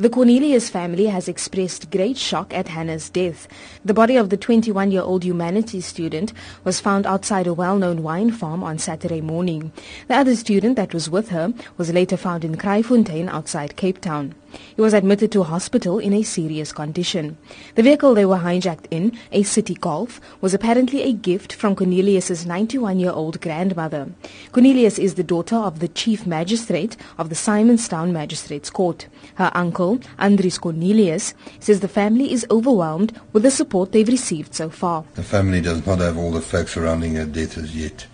The Cornelius family has expressed great shock at Hannah's death. The body of the 21-year-old humanities student was found outside a well-known wine farm on Saturday morning. The other student that was with her was later found in Kraaifontein outside Cape Town. He was admitted to hospital in a serious condition. The vehicle they were hijacked in, a Citi Golf, was apparently a gift from Cornelius's 91-year-old grandmother. Cornelius is the daughter of the chief magistrate of the Simonstown Magistrates Court. Her uncle, Andries Cornelius, says the family is overwhelmed with the support they've received so far. The family does not have all the facts surrounding her death as yet.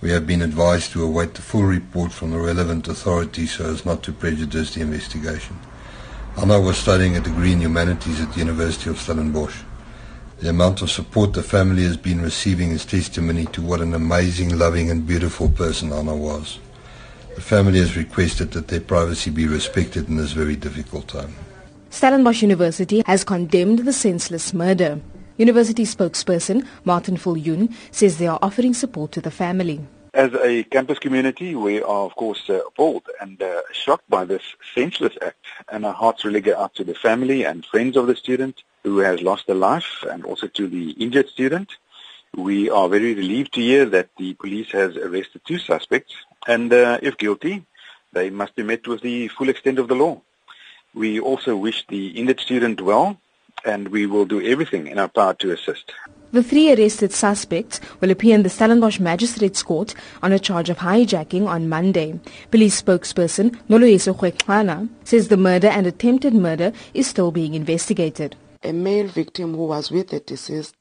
We have been advised to await the full report from the relevant authorities so as not to prejudice the investigation. Anna was studying a degree in humanities at the University of Stellenbosch. The amount of support the family has been receiving is testimony to what an amazing, loving and beautiful person Anna was. The family has requested that their privacy be respected in this very difficult time. Stellenbosch University has condemned the senseless murder. University spokesperson Martin Viljoen says they are offering support to the family. As a campus community, we are of course uh, appalled and uh, shocked by this senseless act, and our hearts really go out to the family and friends of the student who has lost their life, and also to the injured student. We are very relieved to hear that the police has arrested two suspects, and uh, if guilty, they must be met with the full extent of the law. We also wish the injured student well, and we will do everything in our power to assist. The three arrested suspects will appear in the Stellenbosch Magistrates Court on a charge of hijacking on Monday. Police spokesperson Noloyiso Rwexwana says the murder and attempted murder is still being investigated. A male victim who was with the deceased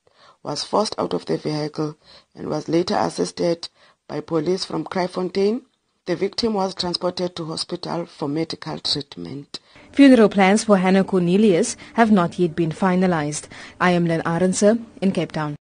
was forced out of the vehicle and was later assisted by police from Kraaifontein. The victim was transported to hospital for medical treatment. Funeral plans for Hannah Cornelius have not yet been finalized. I am Lynne Arendse in Cape Town.